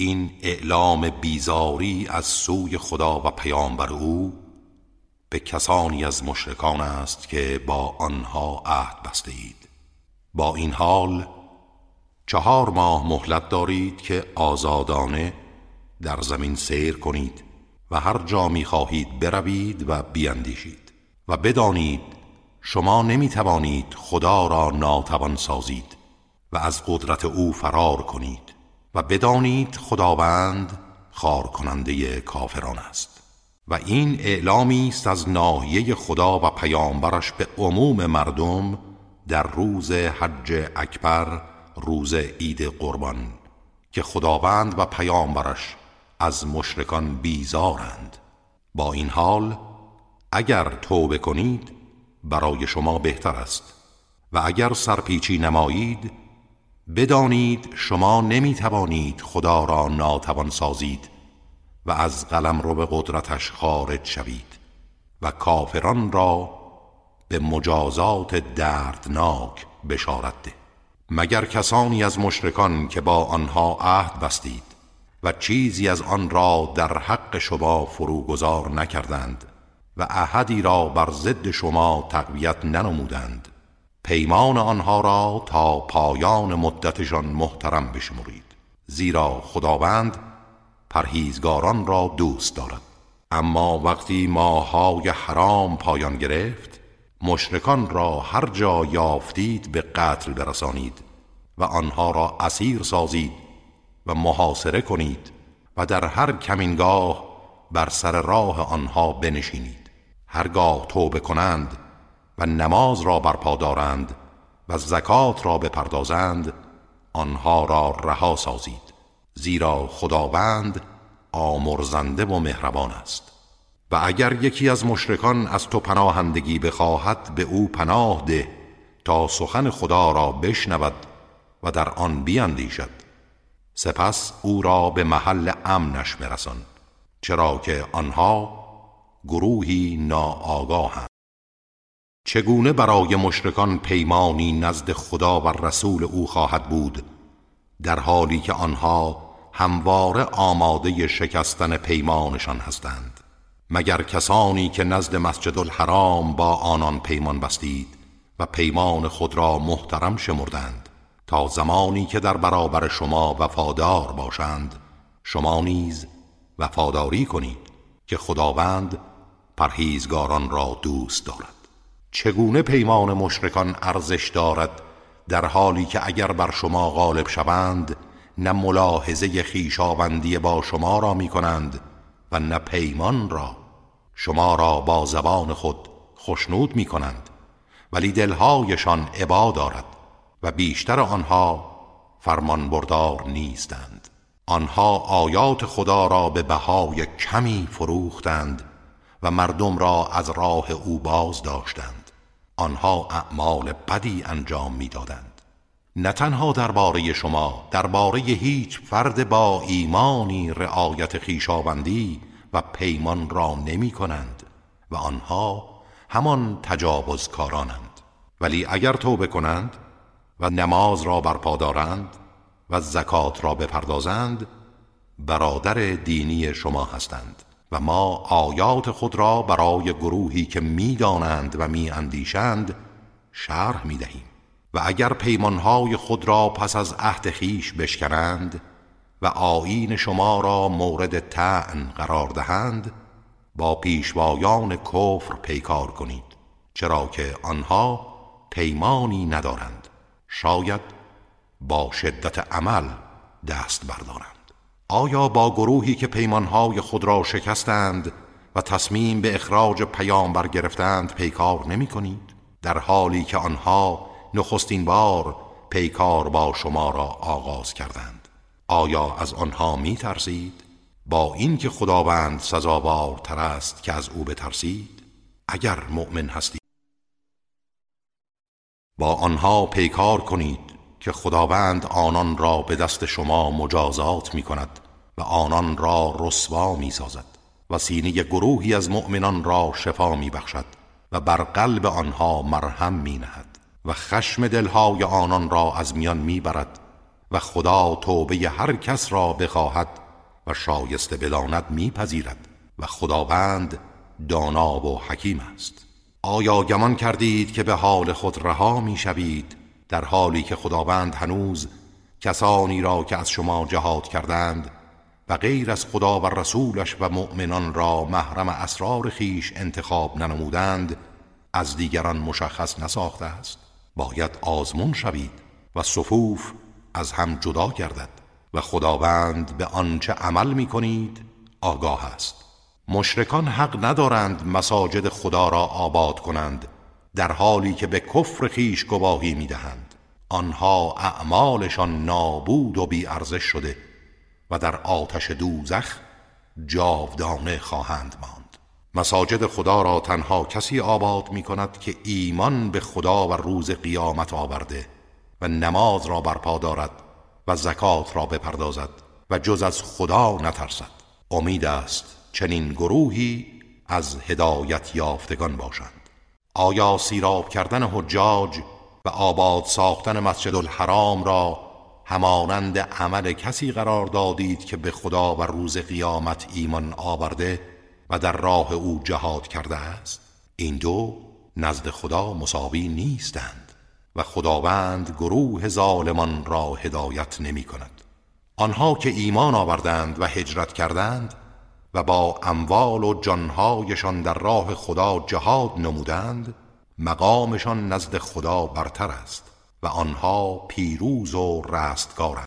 این اعلام بیزاری از سوی خدا و پیامبر او به کسانی از مشرکان است که با آنها عهد بسته با این حال چهار ماه مهلت دارید که آزادانه در زمین سیر کنید و هر جا می خواهید بروید و بیاندیشید و بدانید شما نمی توانید خدا را ناتوان سازید و از قدرت او فرار کنید. و بدانید خداوند خار کننده کافران است. و این اعلامی است از ناحیه خدا و پیامبرش به عموم مردم در روز حج اکبر روز عید قربان که خداوند و پیامبرش از مشرکان بیزارند. با این حال اگر توبه کنید برای شما بهتر است. و اگر سرپیچی نمایید بدانید شما نمی توانید خدا را ناتوان سازید و از قلم رو به قدرتش خارج شوید و کافران را به مجازات دردناک بشارت ده. مگر کسانی از مشرکان که با آنها عهد بستید و چیزی از آن را در حق شما فروگذار نکردند و عهدی را بر ضد شما تقویت ننمودند پیمان آنها را تا پایان مدتشان محترم بشمرید. زیرا خداوند پرهیزگاران را دوست دارد. اما وقتی ماهای حرام پایان گرفت مشرکان را هر جا یافتید به قتل برسانید و آنها را اسیر سازید و محاصره کنید و در هر کمینگاه بر سر راه آنها بنشینید. هرگاه توبه کنند و نماز را برپا دارند و زکات را بپردازند آنها را رها سازید. زیرا خداوند آمرزنده و مهربان است. و اگر یکی از مشرکان از تو پناهندگی بخواهد به او پناه ده تا سخن خدا را بشنود و در آن بیاندیشد سپس او را به محل امنش برسان چرا که آنها گروهی ناآگاهند. چگونه برای مشرکان پیمانی نزد خدا و رسول او خواهد بود در حالی که آنها همواره آماده شکستن پیمانشان هستند مگر کسانی که نزد مسجد الحرام با آنان پیمان بستید و پیمان خود را محترم شمردند تا زمانی که در برابر شما وفادار باشند شما نیز وفاداری کنید که خداوند پرهیزگاران را دوست دارد. چگونه پیمان مشرکان ارزش دارد در حالی که اگر بر شما غالب شوند نه ملاحظه خیشاوندی با شما را می کنند و نه پیمان را. شما را با زبان خود خشنود می کنند ولی دلهایشان عبا دارد و بیشتر آنها فرمان بردار نیستند. آنها آیات خدا را به بهای کمی فروختند و مردم را از راه او باز داشتند. آنها اعمال بدی انجام می‌دادند. نه تنها درباره شما درباره هیچ فرد با ایمانی رعایت خیشاوندی و پیمان را نمی کنند و آنها همان تجاوزکارانند. ولی اگر توبه کنند و نماز را برپا دارند و زکات را بپردازند برادر دینی شما هستند. و ما آیات خود را برای گروهی که می‌دانند و میاندیشند شرح می‌دهیم. و اگر پیمانهای خود را پس از عهد خیش بشکنند و آیین شما را مورد تعن قرار دهند با پیشوایان کفر پیکار کنید چرا که آنها پیمانی ندارند. شاید با شدت عمل دست بردارند. آیا با گروهی که پیمانهای خود را شکستند و تصمیم به اخراج پیامبر گرفتند پیکار نمی کنید؟ در حالی که آنها نخستین بار پیکار با شما را آغاز کردند آیا از آنها می ترسید؟ با اینکه خداوند تر است که از او بترسید اگر مؤمن هستید با آنها پیکار کنید که خداوند آنان را به دست شما مجازات می کند و آنان را رسوا می سازد و سینه گروهی از مؤمنان را شفا می بخشد و بر قلب آنها مرهم می نهد و خشم دلهای آنان را از میان می برد و خدا توبه هر کس را بخواهد و شایسته بداند میپذیرد و خداوند دانا و حکیم است. آیا گمان کردید که به حال خود رها می‌شوید؟ در حالی که خداوند هنوز کسانی را که از شما جهاد کردند و غیر از خدا و رسولش و مؤمنان را محرم اسرار خیش انتخاب ننمودند از دیگران مشخص نساخته است. باید آزمون شوید و صفوف از هم جدا گردد و خداوند به آنچه عمل می کنید آگاه است. مشرکان حق ندارند مساجد خدا را آباد کنند. در حالی که به کفر خیش گواهی می دهند آنها اعمالشان نابود و بی ارزش شده و در آتش دوزخ جاودانه خواهند ماند. مساجد خدا را تنها کسی آباد می کند که ایمان به خدا و روز قیامت آورده و نماز را برپا دارد و زکات را بپردازد و جز از خدا نترسد. امید است چنین گروهی از هدایت یافتگان باشند. آیا سیراب کردن حجاج و آباد ساختن مسجد الحرام را همانند عمل کسی قرار دادید که به خدا و روز قیامت ایمان آورده و در راه او جهاد کرده است؟ این دو نزد خدا مساوی نیستند و خداوند گروه ظالمان را هدایت نمی کند. آنها که ایمان آوردند و هجرت کردند و با اموال و جانهایشان در راه خدا جهاد نمودند مقامشان نزد خدا برتر است و آنها پیروز و رستگارند.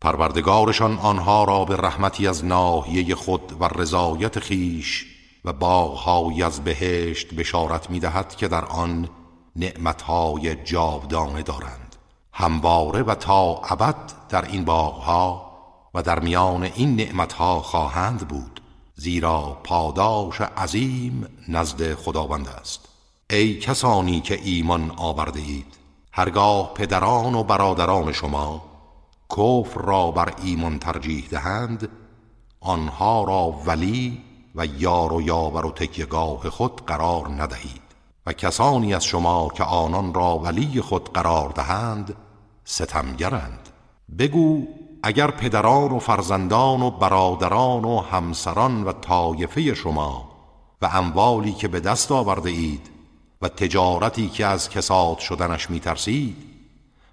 پروردگارشان آنها را به رحمتی از ناحیه خود و رضایت خیش و باغهایی از بهشت بشارت می‌دهد که در آن نعمتهای جاودانه دارند. همواره و تا ابد در این باغها و در میان این نعمتها خواهند بود زیرا پاداش عظیم نزد خداوند است. ای کسانی که ایمان آورده اید هرگاه پدران و برادران شما کفر را بر ایمان ترجیح دهند آنها را ولی و یار و یاور و تکیگاه خود قرار ندهید. و کسانی از شما که آنان را ولی خود قرار دهند ستمگرند. بگو اگر پدران و فرزندان و برادران و همسران و طایفه شما و اموالی که به دست آورده اید و تجارتی که از کساد شدنش میترسید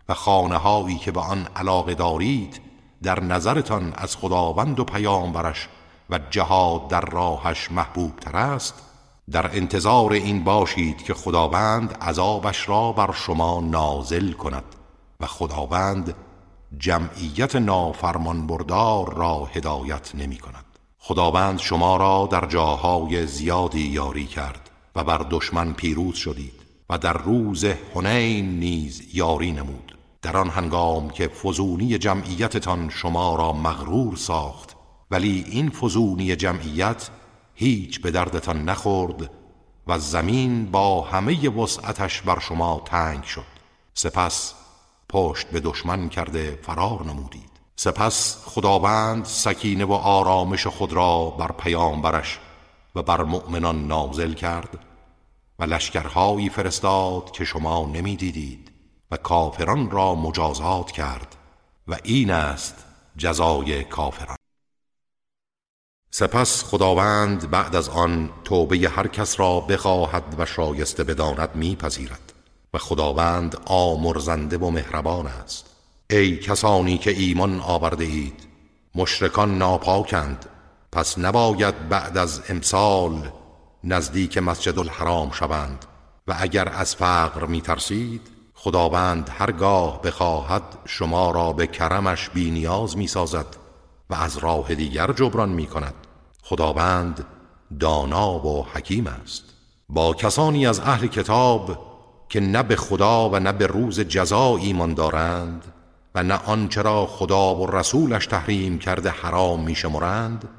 و خانه هایی که به آن علاقه دارید در نظرتان از خداوند و پیامبرش و جهاد در راهش محبوب تر است در انتظار این باشید که خداوند عذابش را بر شما نازل کند و خداوند جمعیت نافرمان بردار را هدایت نمی کند. خداوند شما را در جاهای زیادی یاری کرد و بر دشمن پیروز شدید و در روز هنین نیز یاری نمود. در آن هنگام که فزونی جمعیتتان شما را مغرور ساخت ولی این فزونی جمعیت هیچ به دردتان نخورد و زمین با همه وسعتش بر شما تنگ شد. سپس پشت به دشمن کرده فرار نمودید. سپس خداوند سکینه و آرامش خود را بر پیامبرش و بر مؤمنان نازل کرد و لشکرهایی فرستاد که شما نمی‌دیدید و کافران را مجازات کرد و این است جزای کافران. سپس خداوند بعد از آن توبه هر کس را بخواهد و شایسته بداند میپذیرد. و خداوند آمرزنده و مهربان است. ای کسانی که ایمان آورده اید مشرکان ناپاکند. پس نباید بعد از امسال نزدیک مسجد الحرام شوند. و اگر از فقر می ترسید خداوند هرگاه بخواهد شما را به کرمش بی نیاز می سازد و از راه دیگر جبران می کند خداوند دانا و حکیم است. با کسانی از اهل کتاب که نه به خدا و نه به روز جزا ایمان دارند و نه آنچه را خدا و رسولش تحریم کرده حرام میشمرند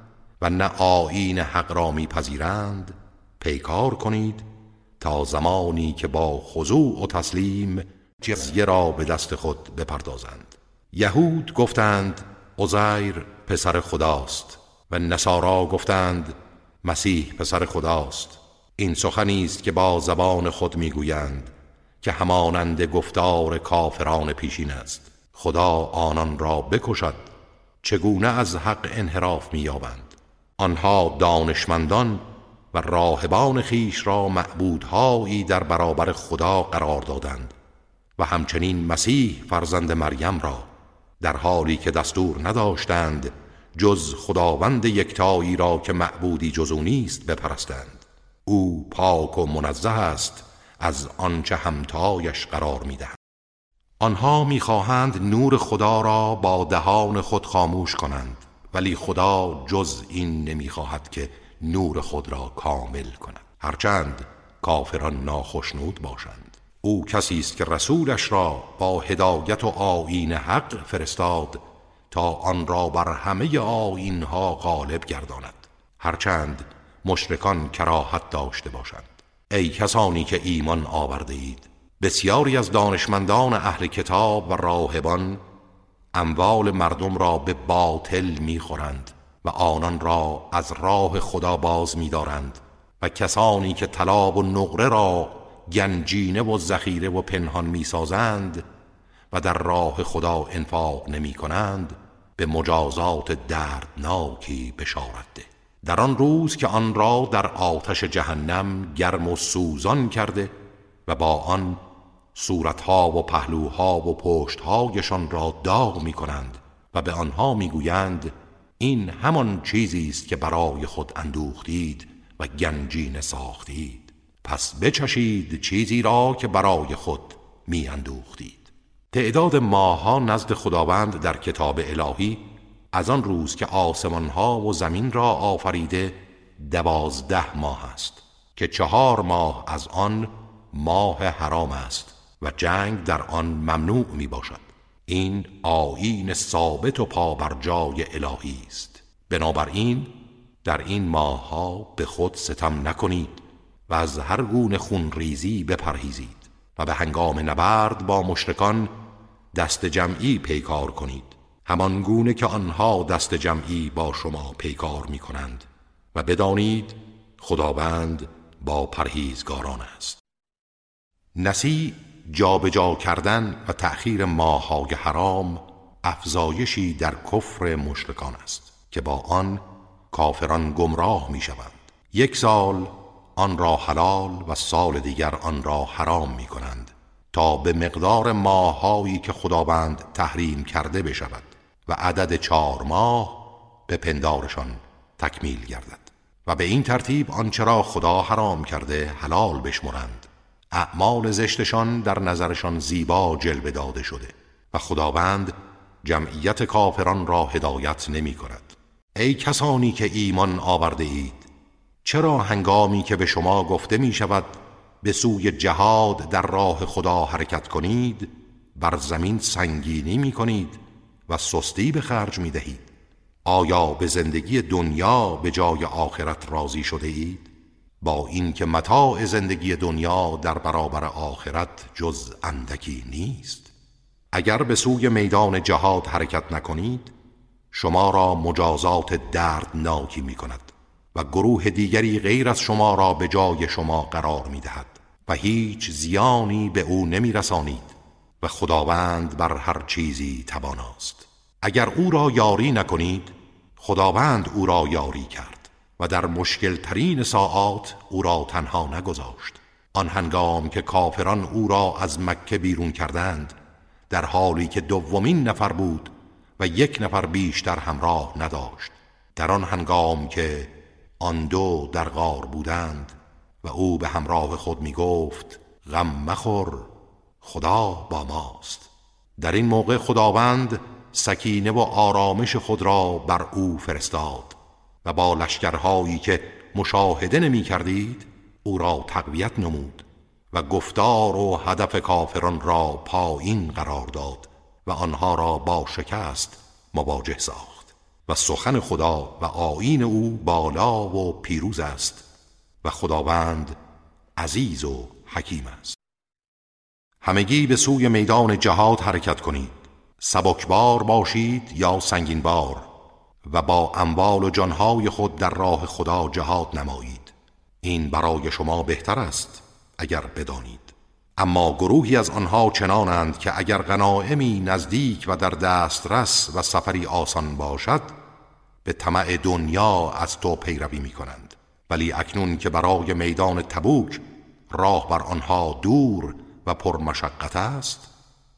و نه آیین حق را میپذیرند پیکار کنید تا زمانی که با خضوع و تسلیم جزیه را به دست خود بپردازند. یهود گفتند عزیر پسر خداست. و نصارا گفتند مسیح پسر خداست. این سخنی است که با زبان خود می‌گویند. که همانند گفتار کافران پیشین است. خدا آنان را بکشد چگونه از حق انحراف مییابند. آنها دانشمندان و راهبان خیش را معبودهایی در برابر خدا قرار دادند و همچنین مسیح فرزند مریم را در حالی که دستور نداشتند جز خداوند یکتایی را که معبودی جز او نیست بپرستند. او پاک و منزه است از آنچه همتایش قرار می‌دهند آنها می‌خواهند نور خدا را با دهان خود خاموش کنند ولی خدا جز این نمی‌خواهد که نور خود را کامل کند. هرچند کافران ناخشنود باشند. او کسی است که رسولش را با هدایت و آیین حق فرستاد تا آن را بر همه آیینها غالب گرداند. هرچند مشرکان کراهت داشته باشند. ای کسانی که ایمان آورده اید. بسیاری از دانشمندان اهل کتاب و راهبان اموال مردم را به باطل می‌خورند و آنان را از راه خدا باز میدارند و کسانی که طلاب و نقره را گنجینه و ذخیره و پنهان می‌سازند و در راه خدا انفاق نمی کنند به مجازات دردناکی بشارت ده. در آن روز که آن را در آتش جهنم گرم و سوزان کرده و با آن صورتها و پهلوها و پشتهایشان را داغ می کنند و به آنها می‌گویند این همان چیزی است که برای خود اندوختید و گنجین ساختید. پس بچشید چیزی را که برای خود می اندوختید تعداد ماها نزد خداوند در کتاب الهی از آن روز که آسمان ها و زمین را آفریده دوازده ماه است که چهار ماه از آن ماه حرام است و جنگ در آن ممنوع می باشد این آیین ثابت و پا بر جای الهی است. بنابراین در این ماهها به خود ستم نکنید و از هر گونه خونریزی بپرهیزید و به هنگام نبرد با مشرکان دست جمعی پیکار کنید. همان گونه که آنها دست جمعی با شما پیکار می کنند و بدانید خداوند با پرهیزگاران است. نسی جابجا کردن و تأخیر ماهای حرام افزایشی در کفر مشرکان است که با آن کافران گمراه می شوند یک سال آن را حلال و سال دیگر آن را حرام می کنند تا به مقدار ماهایی که خداوند تحریم کرده بشود. و عدد چهار ماه به پندارشان تکمیل گردد. و به این ترتیب آنچه را خدا حرام کرده حلال بشمرند. اعمال زشتشان در نظرشان زیبا جلوه داده شده و خداوند جمعیت کافران را هدایت نمی کند. ای کسانی که ایمان آورده اید چرا هنگامی که به شما گفته می شود به سوی جهاد در راه خدا حرکت کنید بر زمین سنگینی می کنید؟ سستی به خرج می دهید آیا به زندگی دنیا به جای آخرت راضی شده اید؟ با اینکه متاع زندگی دنیا در برابر آخرت جز اندکی نیست. اگر به سوی میدان جهاد حرکت نکنید شما را مجازات دردناکی می کند و گروه دیگری غیر از شما را به جای شما قرار می دهد و هیچ زیانی به او نمی رسانید و خداوند بر هر چیزی تواناست اگر او را یاری نکنید خداوند او را یاری کرد و در مشکل ترین ساعات او را تنها نگذاشت. آن هنگام که کافران او را از مکه بیرون کردند در حالی که دومین نفر بود و یک نفر بیشتر همراه نداشت. در آن هنگام که آن دو در غار بودند و او به همراه خود می گفت غم مخور خدا با ماست. در این موقع خداوند سکینه و آرامش خود را بر او فرستاد و با لشکرهایی که مشاهده نمی کردید او را تقویت نمود و گفتار و هدف کافران را پایین قرار داد و آنها را با شکست مواجه ساخت و سخن خدا و آین او بالا و پیروز است و خداوند عزیز و حکیم است. همگی به سوی میدان جهاد حرکت کنید. سبکبار باشید یا سنگینبار و با اموال و جانهای خود در راه خدا جهاد نمایید. این برای شما بهتر است اگر بدانید. اما گروهی از آنها چنانند که اگر غنائمی نزدیک و در دسترس و سفری آسان باشد به طمع دنیا از تو پیروی می کنند ولی اکنون که برای میدان تبوک راه بر آنها دور و پرمشقت است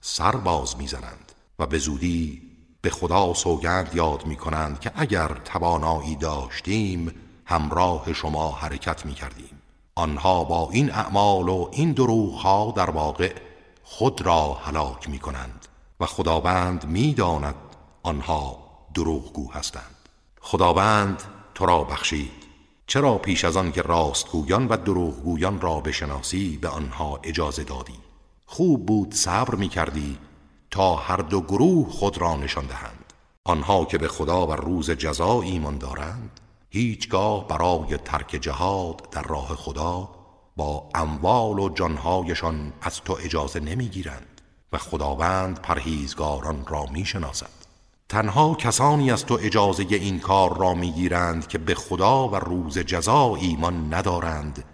سر باز می‌زنند. و به زودی به خدا سوگند یاد می کنند که اگر توانایی داشتیم همراه شما حرکت می کردیم آنها با این اعمال و این دروغ ها در واقع خود را هلاک می کنند و خداوند می داند آنها دروغگو هستند. خداوند تو را بخشید. چرا پیش از آن که راستگویان و دروغگویان را بشناسی به آنها اجازه دادی؟ خوب بود صبر می کردی تا هر دو گروه خود را نشان دهند. آنها که به خدا و روز جزا ایمان دارند هیچگاه برای ترک جهاد در راه خدا با اموال و جانهایشان از تو اجازه نمی‌گیرند و خداوند پرهیزگاران را می‌شناسد. تنها کسانی از تو اجازه این کار را می‌گیرند که به خدا و روز جزا ایمان ندارند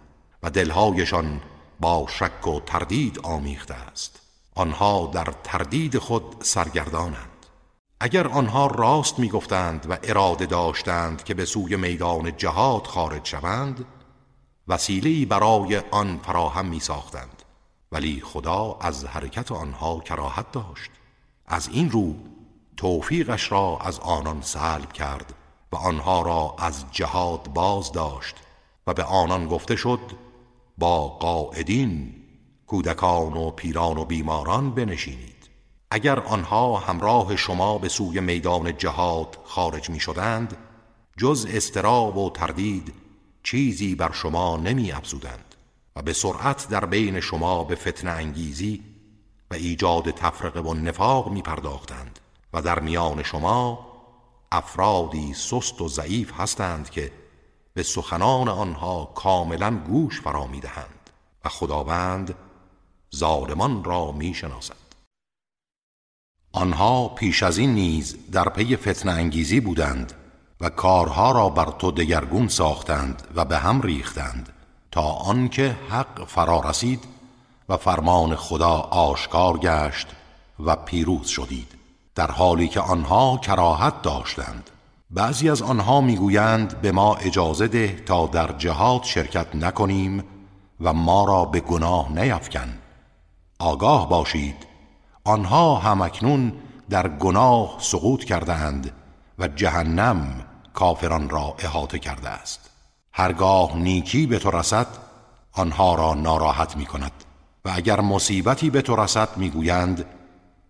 و دلهایشان با شک و تردید آمیخته است. آنها در تردید خود سرگردانند. اگر آنها راست می‌گفتند و اراده داشتند که به سوی میدان جهاد خارج شوند وسیله‌ای برای آن فراهم می ساختند ولی خدا از حرکت آنها کراهت داشت. از این رو توفیقش را از آنان سلب کرد و آنها را از جهاد باز داشت و به آنان گفته شد با قاعدین کودکان و پیران و بیماران بنشینید. اگر آنها همراه شما به سوی میدان جهاد خارج می شدند جز استراب و تردید چیزی بر شما نمی افزودند و به سرعت در بین شما به فتن انگیزی و ایجاد تفرقه و نفاق می پرداختند و در میان شما افرادی سست و ضعیف هستند که به سخنان آنها کاملا گوش فرا می دهند و خداوند ظالمان را می شناسد. آنها پیش از این نیز در پی فتن انگیزی بودند و کارها را بر تو دگرگون ساختند و به هم ریختند تا آنکه حق فرا رسید و فرمان خدا آشکار گشت و پیروز شدید در حالی که آنها کراهت داشتند بعضی از آنها می‌گویند به ما اجازه ده تا در جهاد شرکت نکنیم و ما را به گناه نیفکن آگاه باشید. آنها همکنون در گناه سقوط کردند و جهنم کافران را احاطه کرده است. هرگاه نیکی به تو رسد آنها را ناراحت می کند و اگر مصیبتی به تو رسد می‌گویند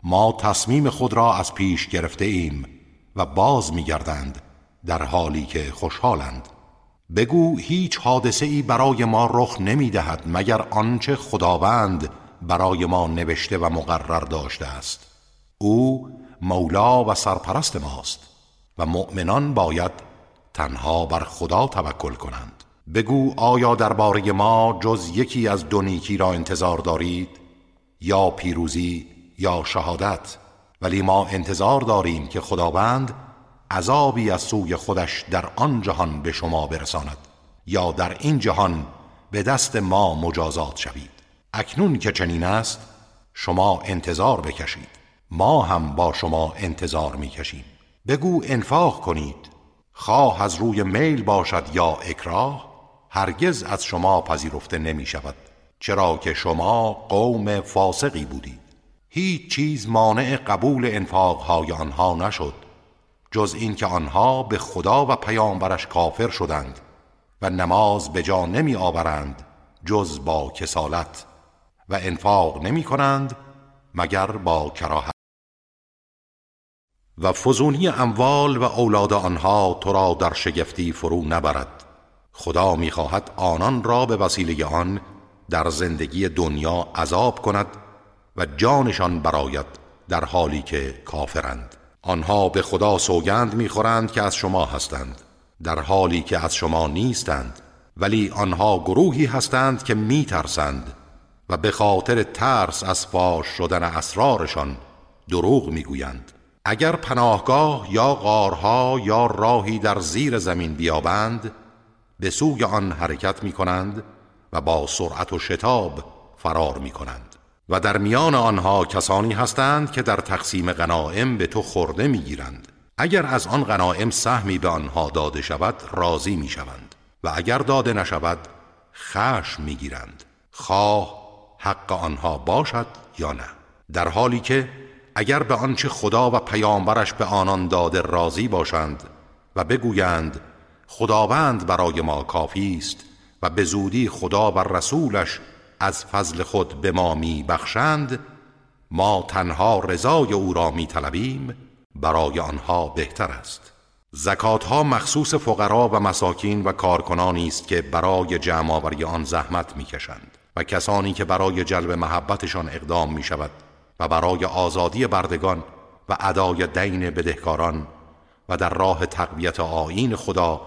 ما تصمیم خود را از پیش گرفته ایم و باز میگردند در حالی که خوشحالند. بگو هیچ حادثه ای برای ما رخ نمی دهد مگر آنچه خداوند برای ما نوشته و مقرر داشته است. او مولا و سرپرست ماست و مؤمنان باید تنها بر خدا توکل کنند. بگو آیا درباره ما جز یکی از دو نیکی را انتظار دارید؟ یا پیروزی یا شهادت. ولی ما انتظار داریم که خداوند عذابی از سوی خودش در آن جهان به شما برساند یا در این جهان به دست ما مجازات شوید. اکنون که چنین است شما انتظار بکشید. ما هم با شما انتظار می‌کشیم. بگو انفاق کنید. خواه از روی میل باشد یا اکراه هرگز از شما پذیرفته نمی شود چرا که شما قوم فاسقی بودید. هیچ چیز مانع قبول انفاقهای آنها نشد جز اینکه آنها به خدا و پیامبرش کافر شدند و نماز به جا نمی آورند جز با کسالت. و انفاق نمی کنند مگر با کراهت. و فزونی اموال و اولاد آنها تو را در شگفتی فرو نبرد. خدا می‌خواهد آنان را به وسیله آن در زندگی دنیا عذاب کند و جانشان براید در حالی که کافرند. آنها به خدا سوگند می‌خورند که از شما هستند در حالی که از شما نیستند ولی آنها گروهی هستند که میترسند. و به خاطر ترس از فاش شدن اسرارشان دروغ می‌گویند. اگر پناهگاه یا غارها یا راهی در زیر زمین بیابند به سوی آن حرکت می کنند و با سرعت و شتاب فرار می کنند و در میان آنها کسانی هستند که در تقسیم غنائم به تو خورده می گیرند اگر از آن غنائم سهمی به آنها داده شود راضی می شوند و اگر داده نشود خشم می گیرند خواه حق آنها باشد یا نه. در حالی که اگر به آنچه خدا و پیامبرش به آنان داده راضی باشند و بگویند خداوند برای ما کافی است و به زودی خدا و رسولش از فضل خود به ما می بخشند ما تنها رضای او را می طلبیم برای آنها بهتر است. زکات ها مخصوص فقرا و مساکین و کارکنانی است که برای جمع آوری آن زحمت می‌کشند. و کسانی که برای جلب محبتشان اقدام می شود و برای آزادی بردگان و ادای دین بدهکاران و در راه تقویت آیین خدا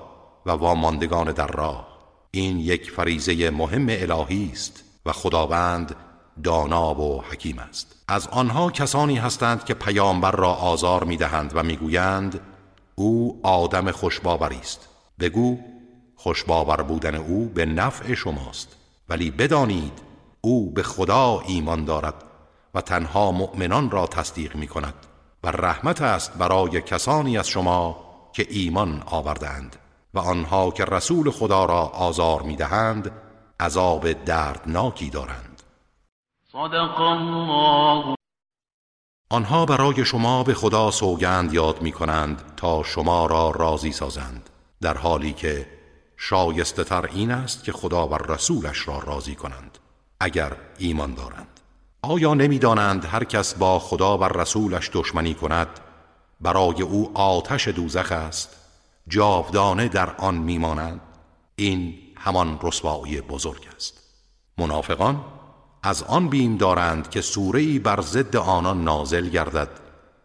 و واماندگان در راه. این یک فریزه مهم الهی است و خداوند دانا و حکیم است. از آنها کسانی هستند که پیامبر را آزار می‌دهند و می‌گویند او آدم خوشباوری است. بگو خوشباور بودن او به نفع شماست. ولی بدانید او به خدا ایمان دارد و تنها مؤمنان را تصدیق می کند و رحمت است برای کسانی از شما که ایمان آوردند و آنها که رسول خدا را آزار می دهند عذاب دردناکی دارند. صدق الله. آنها برای شما به خدا سوگند یاد می کنند تا شما را راضی سازند در حالی که شایسته تر این است که خدا و رسولش را راضی کنند اگر ایمان دارند. آیا نمی‌دانند هر کس با خدا و رسولش دشمنی کند؟ برای او آتش دوزخ است جاودانه در آن میمانند این همان رسوایی بزرگ است. منافقان از آن بیم دارند که سوره بر ضد آنان نازل گردد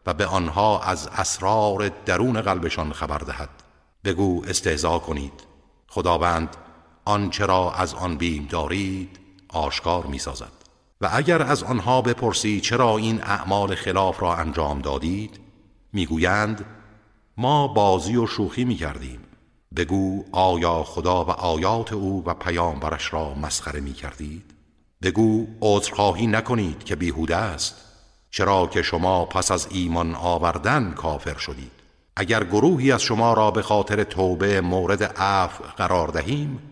و به آنها از اسرار درون قلبشان خبر دهد. بگو استهزا کنید. خداوند آنچه را از آن بیم دارید آشکار می سازد و اگر از آنها بپرسی چرا این اعمال خلاف را انجام دادید می‌گویند ما بازی و شوخی می کردیم بگو آیا خدا و آیات او و پیامبرش را مسخره می کردید بگو عذرخواهی نکنید که بیهوده است. چرا که شما پس از ایمان آوردن کافر شدید؟ اگر گروهی از شما را به خاطر توبه مورد عفو قرار دهیم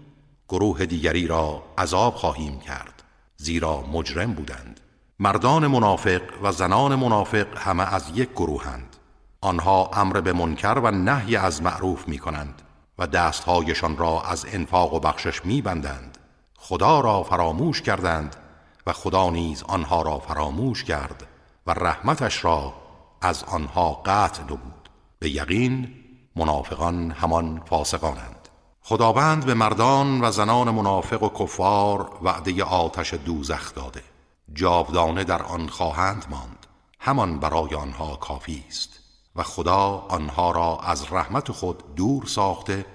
گروه دیگری را عذاب خواهیم کرد زیرا مجرم بودند. مردان منافق و زنان منافق همه از یک گروهند. آنها امر به منکر و نهی از معروف می کنند و دستهایشان را از انفاق و بخشش می بندند خدا را فراموش کردند و خدا نیز آنها را فراموش کرد و رحمتش را از آنها قطع نبود به یقین منافقان همان فاسقانند. خداوند به مردان و زنان منافق و کفار وعده آتش دوزخ داده. جاودانه در آن خواهند ماند. همان برای آنها کافی است. و خدا آنها را از رحمت خود دور ساخته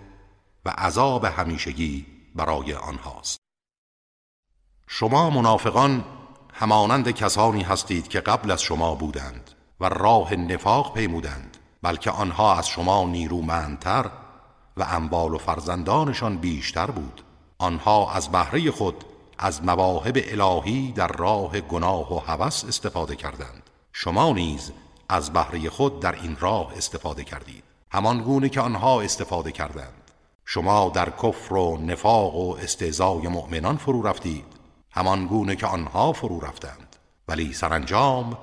و عذاب همیشگی برای آنهاست. شما منافقان همانند کسانی هستید که قبل از شما بودند و راه نفاق پیمودند. بلکه آنها از شما نیرومندتر و انبال و فرزندانشان بیشتر بود. آنها از بهره خود از مواهب الهی در راه گناه و هوس استفاده کردند. شما نیز از بهره خود در این راه استفاده کردید. همان گونه که آنها استفاده کردند. شما در کفر و نفاق و استهزای مؤمنان فرو رفتید. همان گونه که آنها فرو رفتند. ولی سرانجام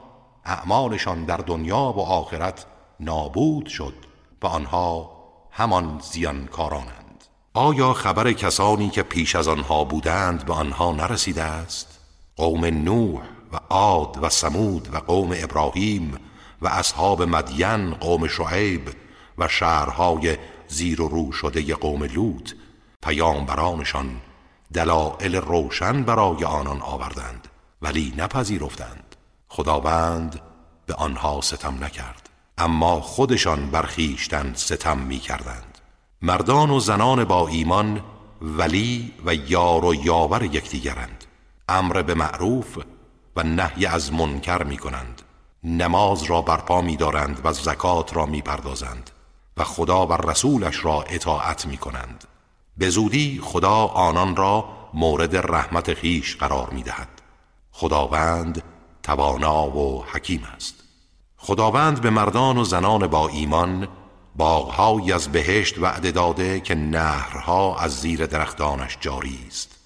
اعمالشان در دنیا و آخرت نابود شد و آنها همان زیانکارانند. آیا خبر کسانی که پیش از آنها بودند به آنها نرسیده است؟ قوم نوح و عاد و سمود و قوم ابراهیم و اصحاب مدین قوم شعیب و شهرهای زیر و رو شده قوم لوط پیامبرانشان دلائل روشن برای آنان آوردند ولی نپذیرفتند. خداوند به آنها ستم نکرد. اما خودشان برخیشتن ستم می کردند مردان و زنان با ایمان ولی و یار و یاور یکدیگرند. امر به معروف و نهی از منکر می کنند نماز را برپا می دارند و زکات را می پردازند و خدا و رسولش را اطاعت می کنند به زودی خدا آنان را مورد رحمت خیش قرار می دهد خداوند توانا و حکیم است. خداوند به مردان و زنان با ایمان باغهایی از بهشت وعده داده که نهرها از زیر درختانش جاری است.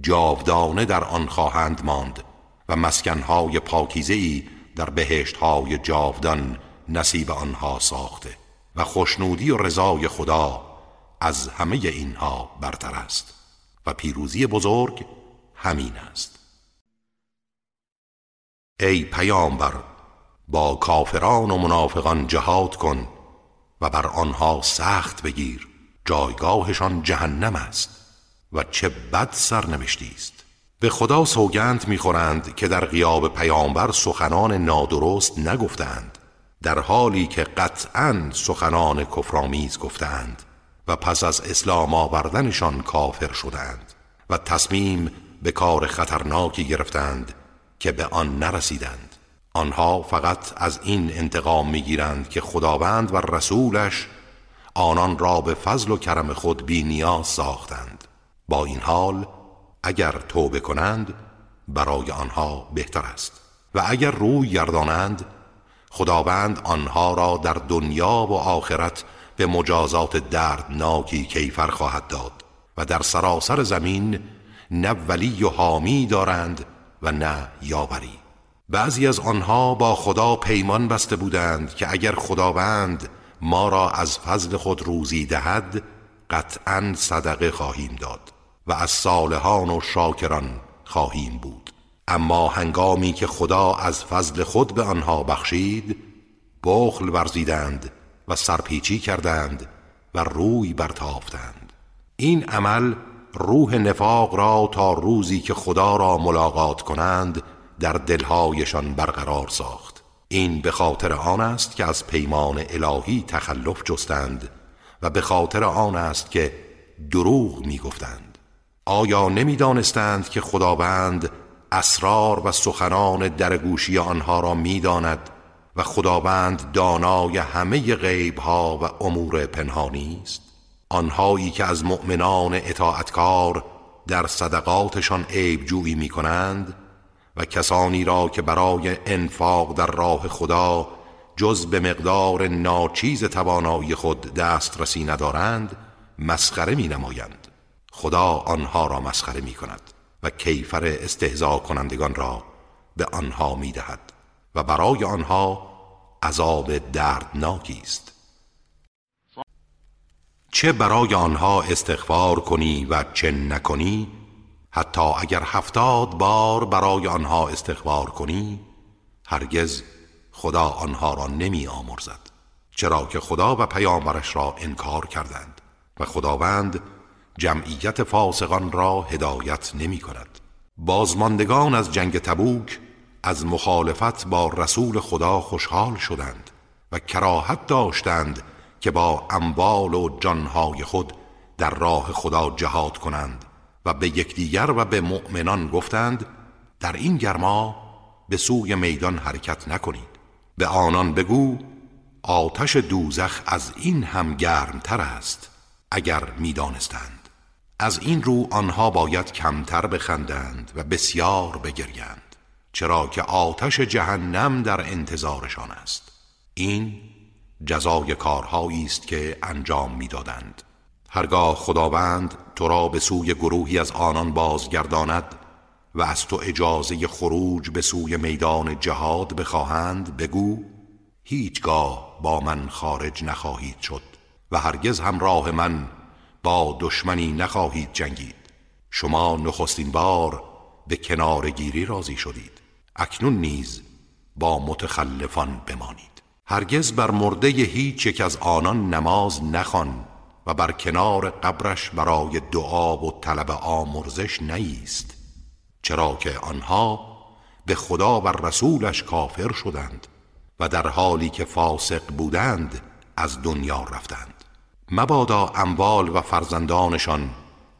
جاودانه در آن خواهند ماند و مسکنهای پاکیزه در بهشتهای جاودان نصیب آنها ساخته و خوشنودی و رضای خدا از همه اینها برتر است و پیروزی بزرگ همین است. ای پیامبر! با کافران و منافقان جهاد کن و بر آنها سخت بگیر. جایگاهشان جهنم است و چه بد سرنوشتی است. به خدا سوگند می‌خورند که در غیاب پیامبر سخنان نادرست نگفتند در حالی که قطعا سخنان کفرآمیز گفتند و پس از اسلام آوردنشان کافر شدند و تصمیم به کار خطرناکی گرفتند که به آن نرسیدند. آنها فقط از این انتقام می‌گیرند که خداوند و رسولش آنان را به فضل و کرم خود بی نیاز ساختند. با این حال اگر توبه کنند برای آنها بهتر است. و اگر روی گردانند خداوند آنها را در دنیا و آخرت به مجازات دردناکی کیفر خواهد داد. و در سراسر زمین نه ولی و حامی دارند و نه یاوری. بعضی از آنها با خدا پیمان بسته بودند که اگر خداوند ما را از فضل خود روزی دهد قطعا صدقه خواهیم داد و از صالحان و شاکران خواهیم بود. اما هنگامی که خدا از فضل خود به آنها بخشید بخل ورزیدند و سرپیچی کردند و روی برتافتند. این عمل روح نفاق را تا روزی که خدا را ملاقات کنند در دلهایشان برقرار ساخت. این به خاطر آن است که از پیمان الهی تخلف جستند و به خاطر آن است که دروغ می گفتند آیا نمی دانستند که خداوند اسرار و سخنان درگوشی آنها را می داند و خداوند دانای همه غیبها و امور پنهانی است؟ آنهایی که از مؤمنان اطاعتکار در صدقاتشان عیب جویی می کنند و کسانی را که برای انفاق در راه خدا جز به مقدار ناچیز توانایی خود دسترسی ندارند مسخره می نمایند خدا آنها را مسخره می کند و کیفر استهزا کنندگان را به آنها می دهد و برای آنها عذاب دردناکی است. چه برای آنها استغفار کنی و چه نکنی حتی اگر هفتاد بار برای آنها استغفار کنی هرگز خدا آنها را نمی آمرزد. چرا که خدا و پیامبرش را انکار کردند و خداوند جمعیت فاسقان را هدایت نمی کند. بازماندگان از جنگ تبوک از مخالفت با رسول خدا خوشحال شدند و کراهت داشتند که با اموال و جانهای خود در راه خدا جهاد کنند. و به یکدیگر و به مؤمنان گفتند در این گرما به سوی میدان حرکت نکنید. به آنان بگو آتش دوزخ از این هم گرمتر است اگر می‌دانستند. از این رو آنها باید کمتر بخندند و بسیار بگریند چرا که آتش جهنم در انتظارشان است. این جزای کارهایی است که انجام می‌دادند. هرگاه خداوند تو را به سوی گروهی از آنان بازگرداند و از تو اجازه خروج به سوی میدان جهاد بخواهند بگو هیچگاه با من خارج نخواهید شد و هرگز همراه من با دشمنی نخواهید جنگید. شما نخستین بار به کنار گیری راضی شدید. اکنون نیز با متخلفان بمانید. هرگز بر مرده هیچ یک از آنان نماز نخوان. و بر کنار قبرش برای دعا و طلب آمرزش نیست چرا که آنها به خدا و رسولش کافر شدند و در حالی که فاسق بودند از دنیا رفتند. مبادا اموال و فرزندانشان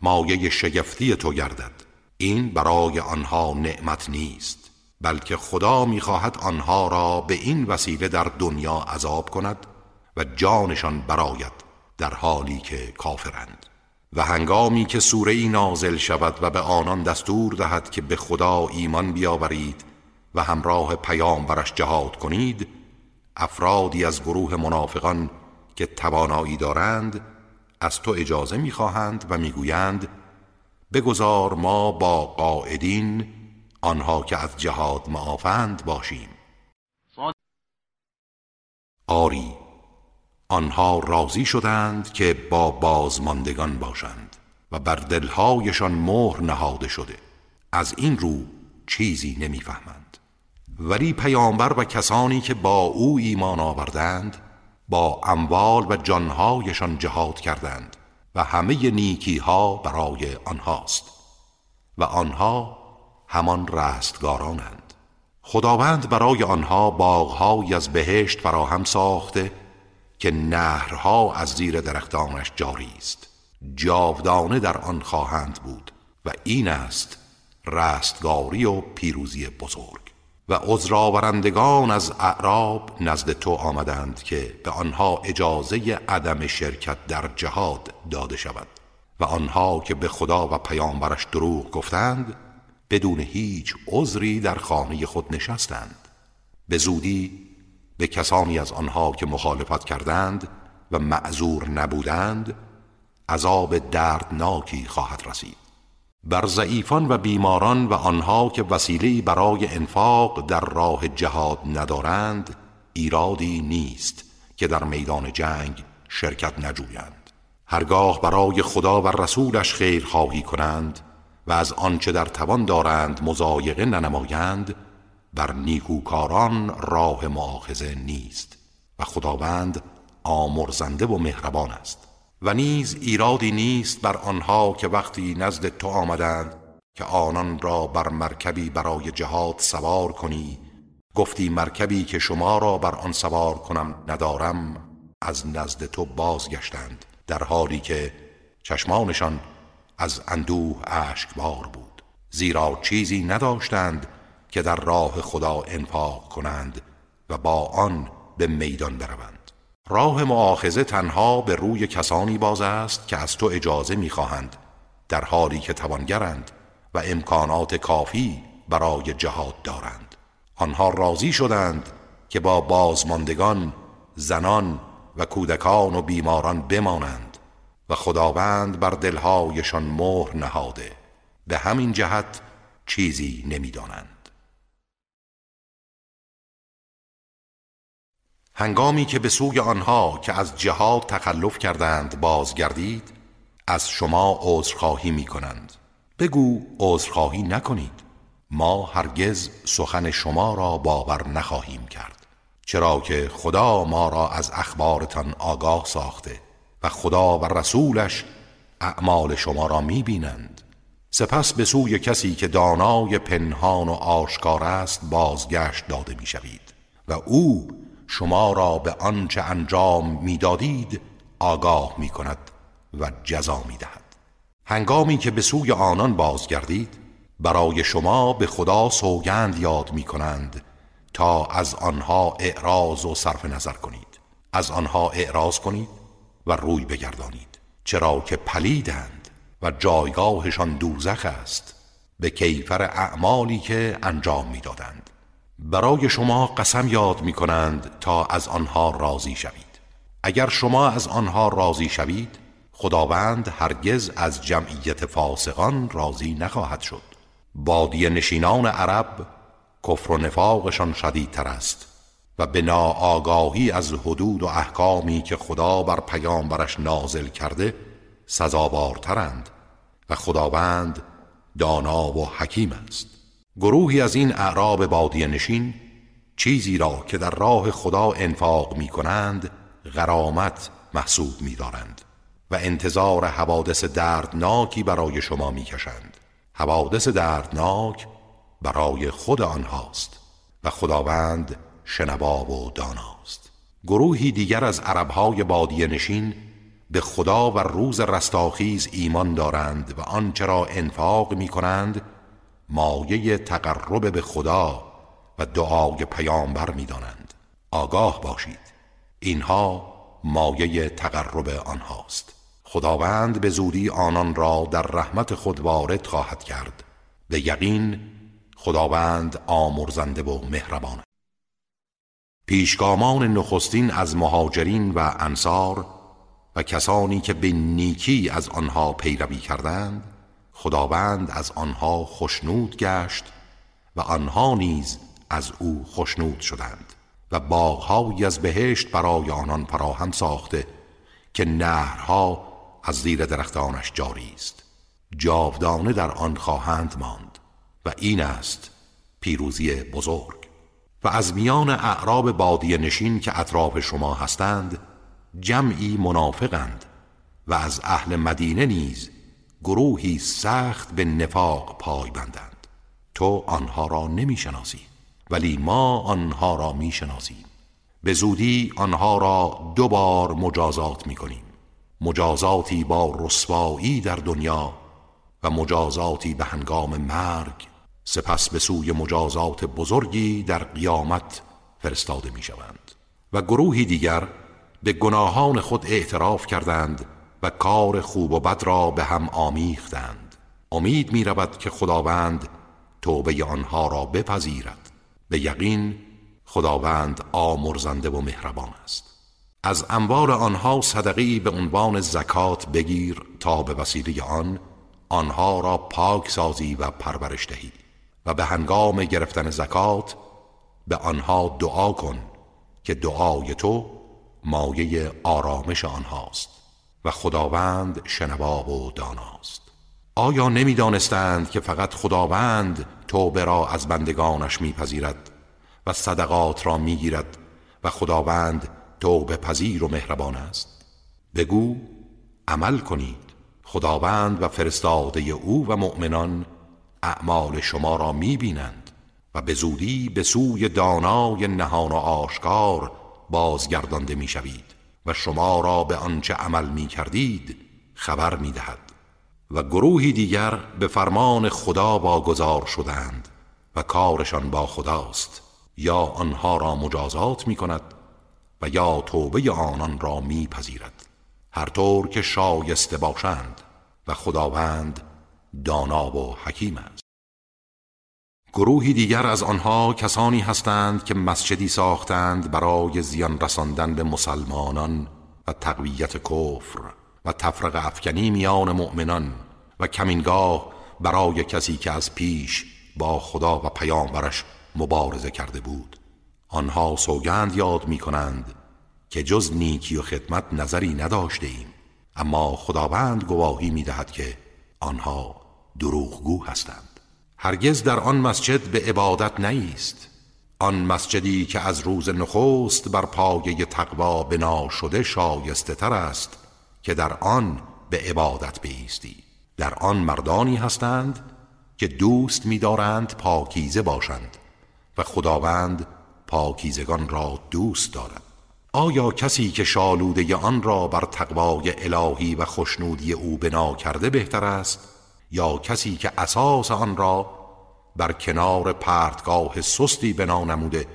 مایه شگفتی تو گردد. این برای آنها نعمت نیست بلکه خدا می‌خواهد آنها را به این وسیله در دنیا عذاب کند و جانشان براید در حالی که کافرند. و هنگامی که سوره ای نازل شود و به آنان دستور دهد که به خدا ایمان بیاورید و همراه پیامبرش جهاد کنید افرادی از گروه منافقان که توانایی دارند از تو اجازه می‌خواهند و می‌گویند بگذار ما با قاعدین آنها که از جهاد معافند باشیم. آری آنها راضی شدند که با بازماندگان باشند و بر دلهایشان مهر نهاده شده. از این رو چیزی نمی‌فهمند. ولی پیامبر و کسانی که با او ایمان آوردند با اموال و جانهایشان جهاد کردند و همه نیکی ها برای آنهاست. و آنها همان رستگارانند. خداوند برای آنها باغهایی از بهشت فراهم ساخته که نهرها از زیر درختانش جاری است. جاودانه در آن خواهند بود و این است رستگاری و پیروزی بزرگ. و عذرآورندگان از اعراب نزد تو آمدند که به آنها اجازه عدم شرکت در جهاد داده شود. و آنها که به خدا و پیامبرش دروغ گفتند بدون هیچ عذری در خانه خود نشستند. به زودی به کسانی از آنها که مخالفت کردند و معذور نبودند عذاب دردناکی خواهد رسید. بر ضعیفان و بیماران و آنها که وسیله برای انفاق در راه جهاد ندارند ایرادی نیست که در میدان جنگ شرکت نجویند. هرگاه برای خدا و رسولش خیر خواهی کنند و از آنچه در توان دارند مزایقه ننمایند بر نیکوکاران راه معاخزه نیست و خداوند آمرزنده و مهربان است و نیز ایرادی نیست بر آنها که وقتی نزد تو آمدند که آنان را بر مرکبی برای جهاد سوار کنی. گفتی مرکبی که شما را بر آن سوار کنم ندارم از نزد تو بازگشتند در حالی که چشمانشان از اندوه اشکبار بود. زیرا چیزی نداشتند که در راه خدا انفاق کنند و با آن به میدان بروند. راه معاخزه تنها به روی کسانی باز است که از تو اجازه می‌خواهند در حالی که توانگرند و امکانات کافی برای جهاد دارند. آنها راضی شدند که با بازماندگان زنان و کودکان و بیماران بمانند و خداوند بر دلهایشان مهر نهاده. به همین جهت چیزی نمی‌دانند. هنگامی که به سوی آنها که از جهاد تخلف کردند بازگردید از شما عذرخواهی می کنند بگو عذرخواهی نکنید. ما هرگز سخن شما را باور نخواهیم کرد. چرا که خدا ما را از اخبارتان آگاه ساخته و خدا و رسولش اعمال شما را می بینند سپس به سوی کسی که دانای پنهان و آشکار است بازگشت داده می شوید و او شما را به آنچه انجام می‌دادید آگاه می کند و جزا می دهد هنگامی که به سوی آنان بازگردید برای شما به خدا سوگند یاد می کنند تا از آنها اعراض و صرف نظر کنید. از آنها اعراض کنید و روی بگردانید. چرا که پلیدند و جایگاهشان دوزخ است. به کیفر اعمالی که انجام می‌دادند. برای شما قسم یاد می کنند تا از آنها راضی شوید. اگر شما از آنها راضی شوید خداوند هرگز از جمعیت فاسقان راضی نخواهد شد. بادی نشینان عرب کفر و نفاقشان شدیدتر است و به ناآگاهی از حدود و احکامی که خدا بر پیامبرش نازل کرده سزاوارترند و خداوند دانا و حکیم است. گروهی از این اعراب بادی نشین چیزی را که در راه خدا انفاق می کنند غرامت محسوب می دارند و انتظار حوادث دردناکی برای شما می کشند حوادث دردناک برای خود آنهاست و خداوند شنوا و داناست. گروهی دیگر از عربهای بادی نشین به خدا و روز رستاخیز ایمان دارند و آنچه را انفاق می کنند مایه تقرب به خدا و دعای پیامبر می‌دانند. آگاه باشید. اینها مایه تقرب آنهاست. خداوند به زودی آنان را در رحمت خود وارد خواهد کرد. به یقین خداوند آمرزنده و مهربان. پیشگامان نخستین از مهاجرین و انصار و کسانی که به نیکی از آنها پیروی کردند خداوند از آنها خشنود گشت و آنها نیز از او خشنود شدند و باغهایی از بهشت برای آنان فراهم ساخته که نهرها از زیر درختانش جاری است. جاودانه در آن خواهند ماند و این است پیروزی بزرگ. و از میان اعراب بادی نشین که اطراف شما هستند جمعی منافقند و از اهل مدینه نیز گروهی سخت به نفاق پای بندند. تو آنها را نمی‌شناسی ولی ما آنها را می‌شناسیم. به زودی آنها را دو بار مجازات می‌کنیم. مجازاتی با رسوایی در دنیا و مجازاتی به هنگام مرگ. سپس به سوی مجازات بزرگی در قیامت فرستاده می شوند و گروهی دیگر به گناهان خود اعتراف کردند و کار خوب و بد را به هم آمیختند. امید می رود که خداوند توبه آنها را بپذیرد. به یقین خداوند آمرزنده و مهربان است. از اموال آنها صدقی به عنوان زکات بگیر تا به وسیله آن آنها را پاک سازی و پرورش دهی و به هنگام گرفتن زکات به آنها دعا کن که دعای تو مایه آرامش آنهاست. و خداوند شنوا و داناست. آیا نمی‌دانستند که فقط خداوند توبه را از بندگانش میپذیرد و صدقات را می‌گیرد و خداوند توبه پذیر و مهربان است؟ بگو عمل کنید. خداوند و فرستاده او و مؤمنان اعمال شما را می‌بینند و به زودی به سوی دانای نهان و آشکار بازگردانده می‌شوید. و شما را به آنچه عمل می کردید خبر می دهد. و گروهی دیگر به فرمان خدا واگذار شدند و کارشان با خداست. یا آنها را مجازات می کند و یا توبه آنان را می پذیرد. هر طور که شایسته باشند و خداوند دانا و حکیم است. گروهی دیگر از آنها کسانی هستند که مسجدی ساختند برای زیان رساندن به مسلمانان و تقویت کفر و تفرق افکنی میان مؤمنان و کمینگاه برای کسی که از پیش با خدا و پیامبرش مبارزه کرده بود. آنها سوگند یاد می کنند که جز نیکی و خدمت نظری نداشته ایم اما خداوند گواهی می دهد که آنها دروغگو هستند. هرگز در آن مسجد به عبادت نیست. آن مسجدی که از روز نخست بر پایه تقوا بنا شده شایسته تر است که در آن به عبادت بیستی در آن مردانی هستند که دوست می‌دارند پاکیزه باشند و خداوند پاکیزگان را دوست دارد. آیا کسی که شالوده آن را بر تقوای الهی و خشنودی او بنا کرده بهتر است؟ یا کسی که اساس آن را بر کنار پرتگاه سستی بنا نموده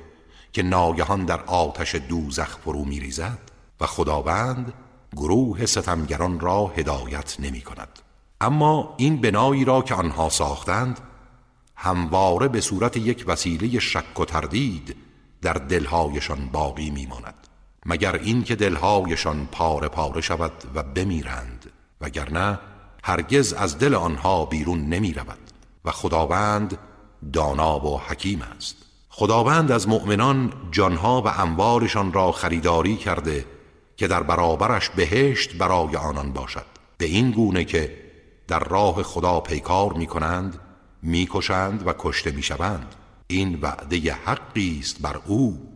که ناگهان در آتش دوزخ فرو میریزد و خداوند گروه ستمگران را هدایت نمی کند اما این بنایی را که آنها ساختند همواره به صورت یک وسیله شک و تردید در دلهایشان باقی میماند. مگر اینکه دلهایشان پاره پاره شود و بمیرند وگرنه هرگز از دل آنها بیرون نمی رود و خداوند دانا و حکیم است. خداوند از مؤمنان جانها و اموالشان را خریداری کرده که در برابرش بهشت برای آنان باشد. به این گونه که در راه خدا پیکار می کنند می کشند و کشته می شوند. این وعده حقی است بر او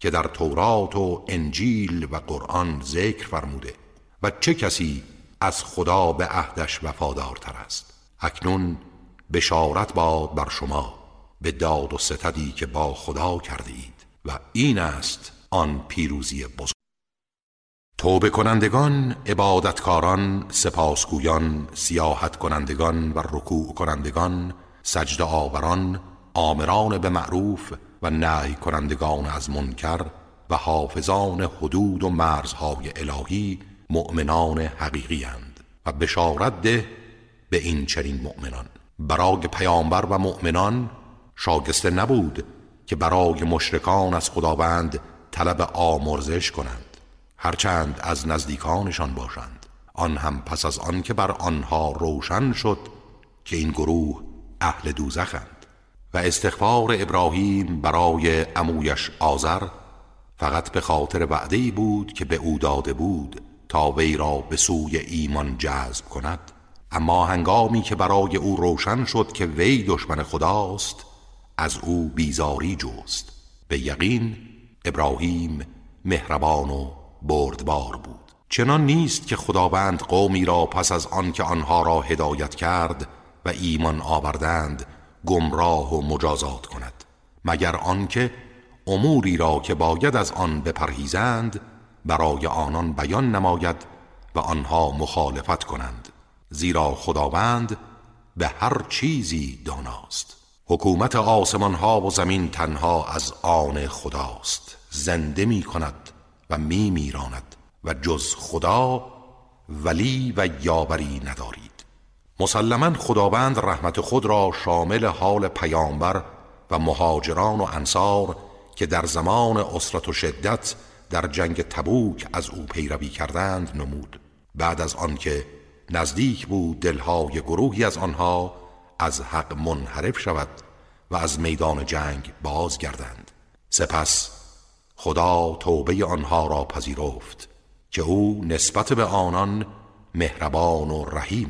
که در تورات و انجیل و قرآن ذکر فرموده. و چه کسی از خدا به عهدش وفادارتر است. اکنون بشارت باد بر شما به داد و ستدی که با خدا کرده اید و این است آن پیروزی بزرگ. توبه کنندگان، عبادتکاران، سپاسگویان، سیاحت کنندگان و رکوع کنندگان، سجد آوران، آمران به معروف و نهی کنندگان از منکر و حافظان حدود و مرزهای الهی مؤمنان حقیقی هند و بشارت ده به این چنین مؤمنان. برای پیامبر و مؤمنان شاگسته نبود که برای مشرکان از خداوند طلب آمرزش کنند. هرچند از نزدیکانشان باشند. آن هم پس از آن که بر آنها روشن شد که این گروه اهل دوزخند. و استغفار ابراهیم برای امویش آذر فقط به خاطر وعده بود که به او داده بود تا وی را به سوی ایمان جذب کند. اما هنگامی که برای او روشن شد که وی دشمن خداست از او بیزاری جوست به یقین ابراهیم مهربان و بردبار بود. چنان نیست که خداوند قومی را پس از آن که آنها را هدایت کرد و ایمان آوردند گمراه و مجازات کند. مگر آنکه اموری را که باید از آن بپرهیزند برای آنان بیان نماید و آنها مخالفت کنند زیرا خداوند به هر چیزی داناست. حکومت آسمان ها و زمین تنها از آن خداست. زنده می کند و می میراند و جز خدا ولی و یاوری ندارید. مسلما خداوند رحمت خود را شامل حال پیامبر و مهاجران و انصار که در زمان اسرت و شدت در جنگ تبوک از او پیروی کردند نمود. بعد از آنکه نزدیک بود دلهای گروهی از آنها از حق منحرف شود و از میدان جنگ بازگردند. سپس خدا توبه آنها را پذیرفت که او نسبت به آنان مهربان و رحیم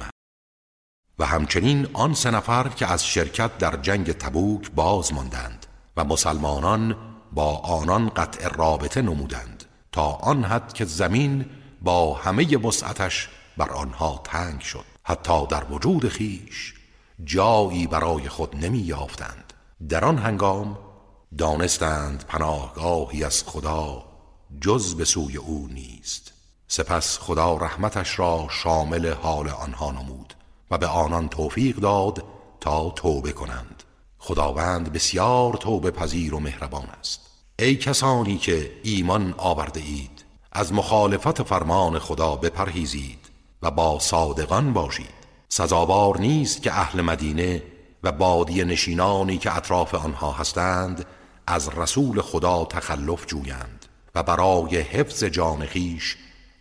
و همچنین آن سه نفر که از شرکت در جنگ تبوک باز ماندند و مسلمانان با آنان قطع رابطه نمودند. تا آن حد که زمین با همه وسعتش بر آنها تنگ شد. حتی در وجود خیش جایی برای خود نمی یافتند در آن هنگام دانستند پناهگاهی از خدا جز به سوی او نیست. سپس خدا رحمتش را شامل حال آنها نمود و به آنان توفیق داد تا توبه کنند. خداوند بسیار توبه پذیر و مهربان است. ای کسانی که ایمان آورده اید از مخالفت فرمان خدا بپرهیزید و با صادقان باشید. سزاوار نیست که اهل مدینه و بادی نشینانی که اطراف آنها هستند از رسول خدا تخلف جویند و برای حفظ جان خیش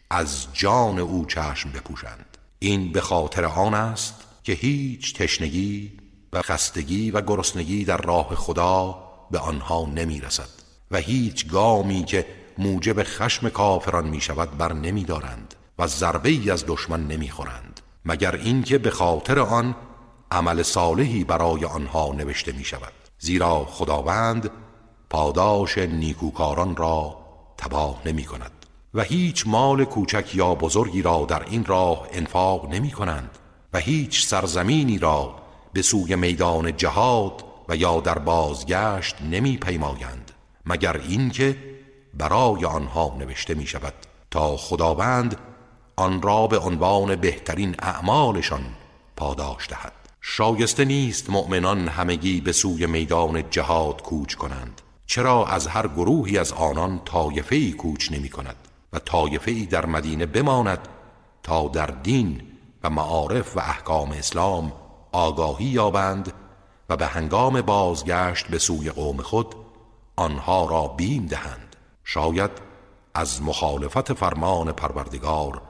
از جان او چشم بپوشند. این به خاطر آن است که هیچ تشنگی و خستگی و گرسنگی در راه خدا به آنها نمی رسد و هیچ گامی که موجب خشم کافران می شود بر نمی دارند و ضربه ای از دشمن نمی خورند مگر اینکه به خاطر آن عمل صالحی برای آنها نوشته می شود زیرا خداوند پاداش نیکوکاران را تباه نمی کند و هیچ مال کوچک یا بزرگی را در این راه انفاق نمی کنند و هیچ سرزمینی را به سوی میدان جهاد و یا در بازگشت نمی پیمایند مگر اینکه برای آنها نوشته می شود تا خداوند آن را به عنوان بهترین اعمالشان پاداش دهد. شایسته نیست مؤمنان همگی به سوی میدان جهاد کوچ کنند چرا از هر گروهی از آنان طایفه کوچ نمی کند و طایفه در مدینه بماند تا در دین و معارف و احکام اسلام آگاهی یابند و به هنگام بازگشت به سوی قوم خود آنها را بیم دهند. شاید از مخالفت فرمان پروردگار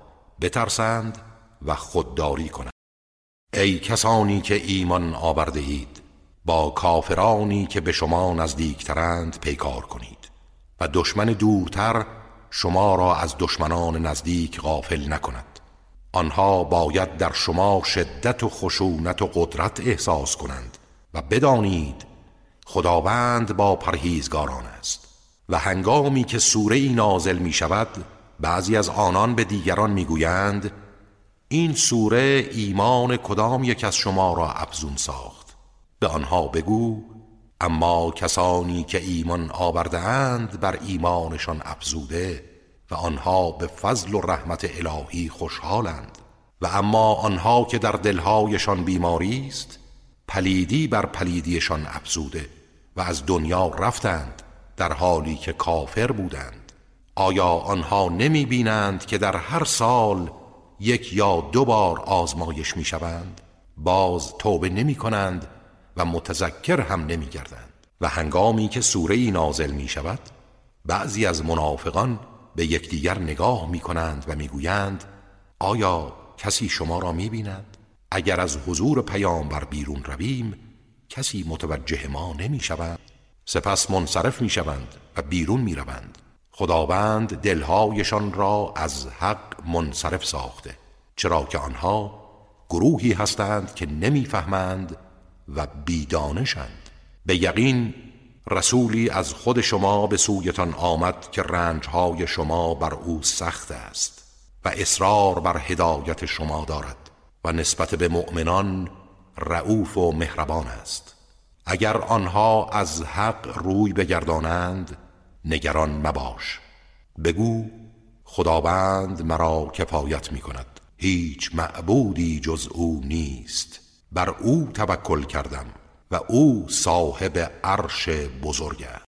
بترسند و خودداری کنند. ای کسانی که ایمان آورده اید با کافرانی که به شما نزدیکترند پیکار کنید و دشمن دورتر شما را از دشمنان نزدیک غافل نکند. آنها باید در شما شدت و خشونت و قدرت احساس کنند و بدانید خداوند با پرهیزگاران است و هنگامی که سوره ای نازل می شود بعضی از آنان به دیگران می گویند این سوره ایمان کدام یک از شما را افزون ساخت؟ به آنها بگو اما کسانی که ایمان آورده اند بر ایمانشان افزوده و آنها به فضل و رحمت الهی خوشحالند. و اما آنها که در دلهایشان بیماری است پلیدی بر پلیدیشان افزوده. و از دنیا رفتند در حالی که کافر بودند. آیا آنها نمی بینند که در هر سال یک یا دو بار آزمایش می شوند باز توبه نمی کنند و متذکر هم نمی گردند و هنگامی که سوره نازل می شود بعضی از منافقان به یکدیگر نگاه می کنند و می گویند آیا کسی شما را می بیند؟ اگر از حضور پیامبر بیرون رویم کسی متوجه ما نمی شود سپس منصرف می شوند و بیرون می روند خداوند دلهایشان را از حق منصرف ساخته چرا که آنها گروهی هستند که نمی‌فهمند و بیدانشند. به یقین رسولی از خود شما به سویتان آمد که رنجهای شما بر او سخت است و اصرار بر هدایت شما دارد و نسبت به مؤمنان رعوف و مهربان است. اگر آنها از حق روی بگردانند نگران مباش. بگو خداوند مرا کفایت می کند هیچ معبودی جز او نیست. بر او توکل کردم و او صاحب عرش بزرگ است.